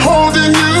holding you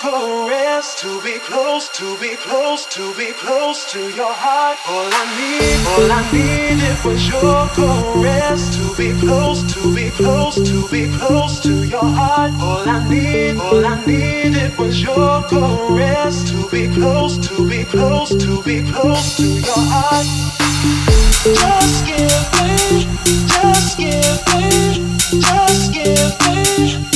caress, to be close, to be close, to be close to your heart. All I need, all I needed was your caress, to be close, to be close, to be close to your heart. All I need, all I needed was your caress, to be close, to be close, to be close to your heart. Just give me, just give me, just give me.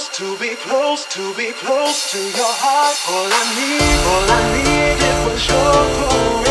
close, to be close, to be close to your heart. All I need, all I needed was your glory.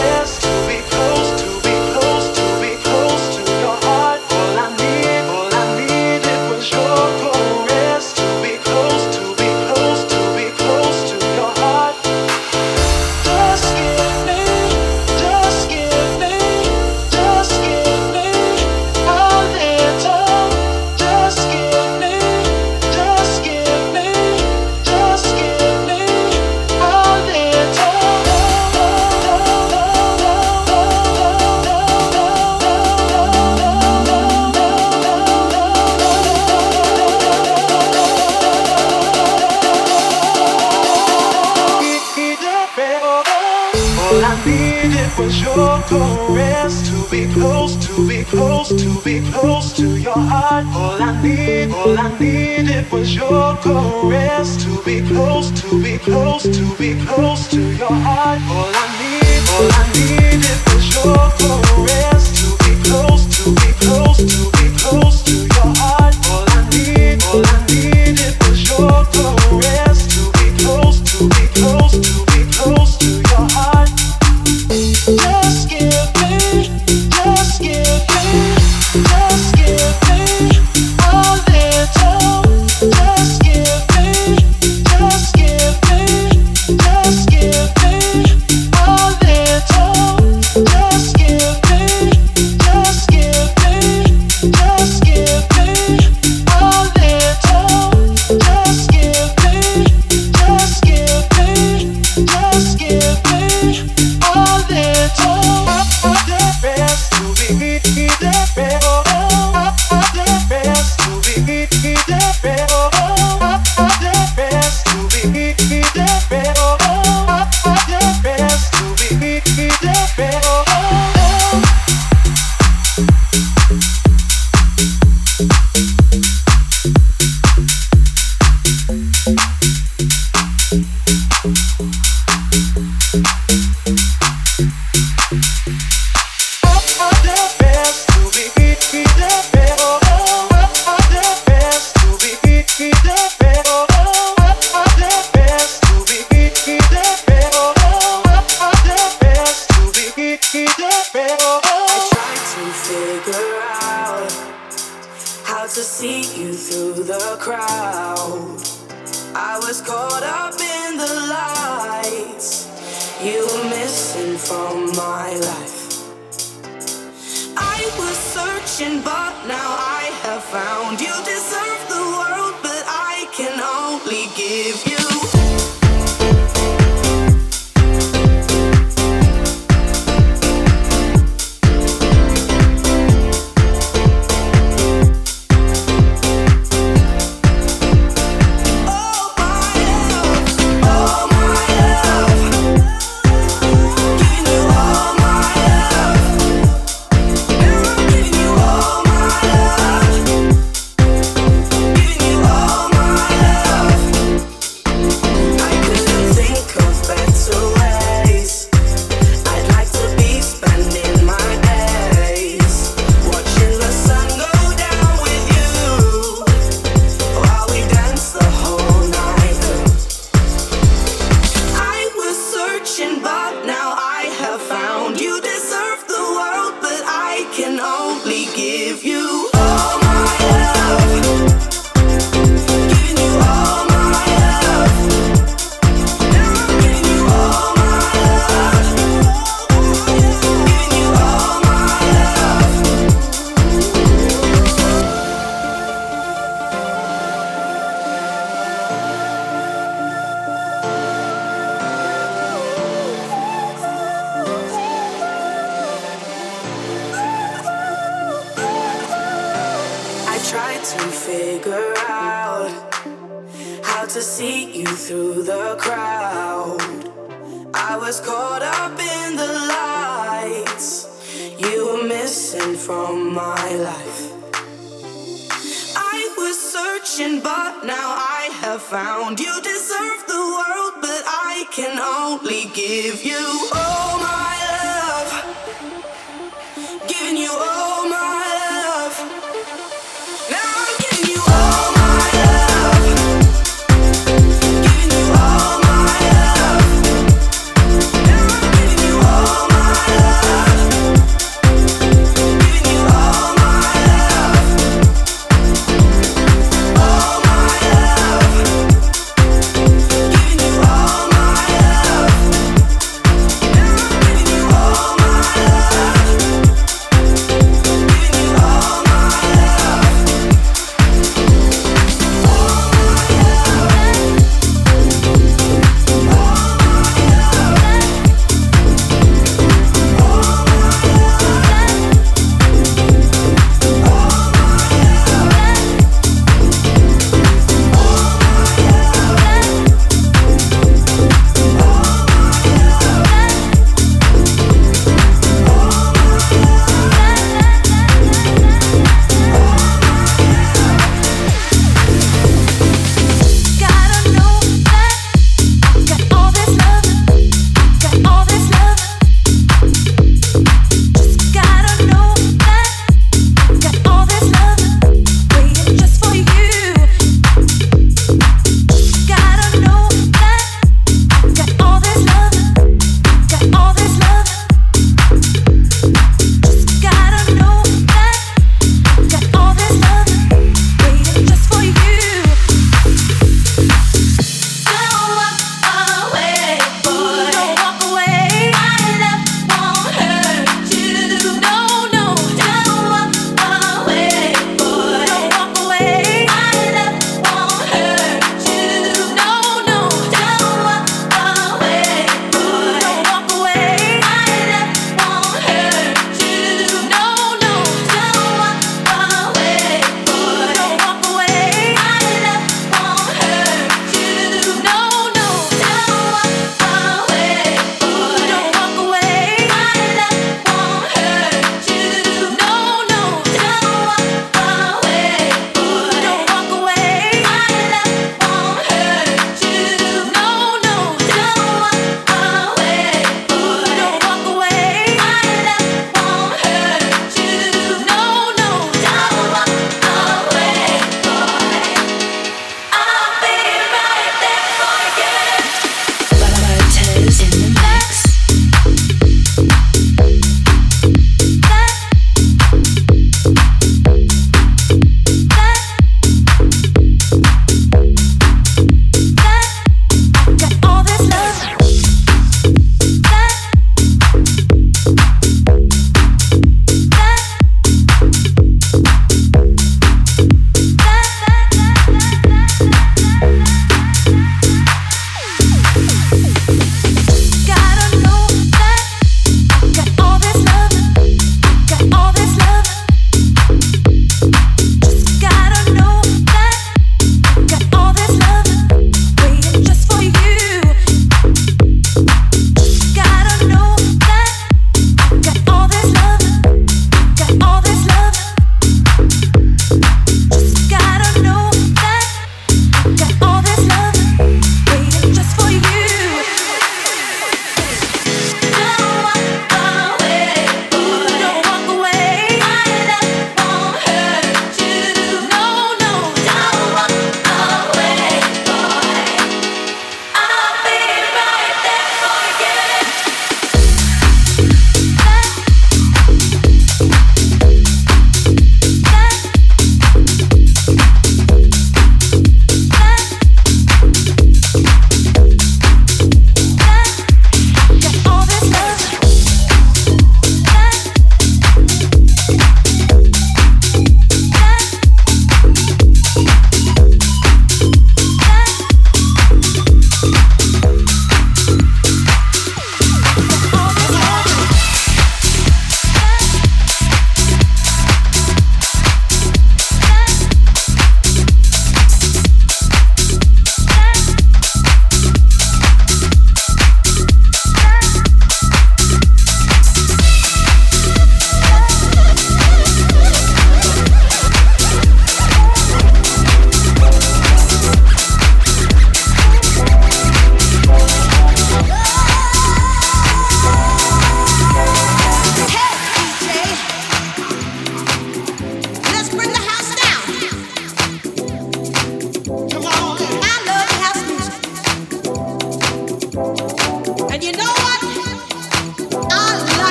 caress to be close, to be close, to be close to your heart.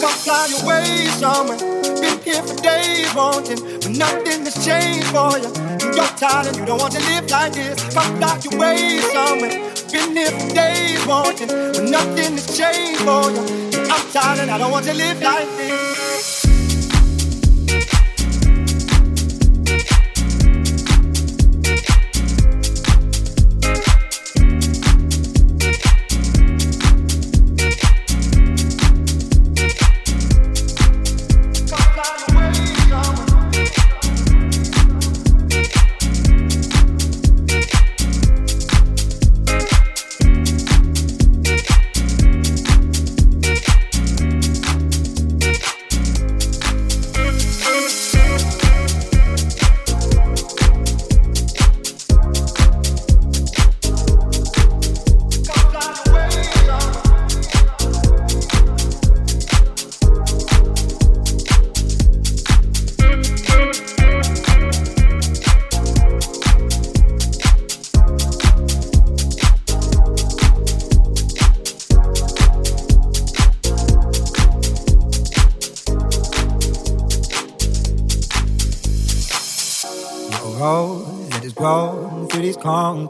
Come fly away somewhere. Been here for days wanting, but nothing has changed for you. You're tired and you don't want to live like this. Come fly away somewhere. Been here for days wanting, but nothing has changed for you. I'm tired and I don't want to live like this.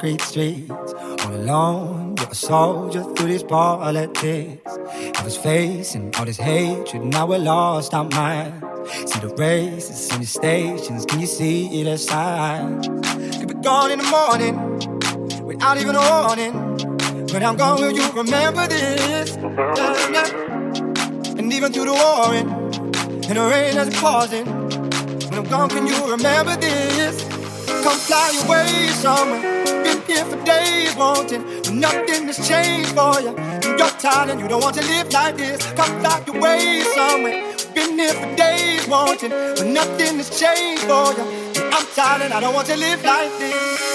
Concrete streets. All alone, you're a soldier through these politics. I was facing all this hatred, now we're lost our minds. See the races and the stations, can you see the sign? Could be gone in the morning without even a warning. When I'm gone, will you remember this? And even through the warring and the rain that's pausing. When I'm gone, can you remember this? Come fly away somewhere. Here for days wanting, but nothing has changed for you. You're tired and you don't want to live like this. Come fly away somewhere. Been here for days wanting, but nothing has changed for you. I'm tired and I don't want to live like this.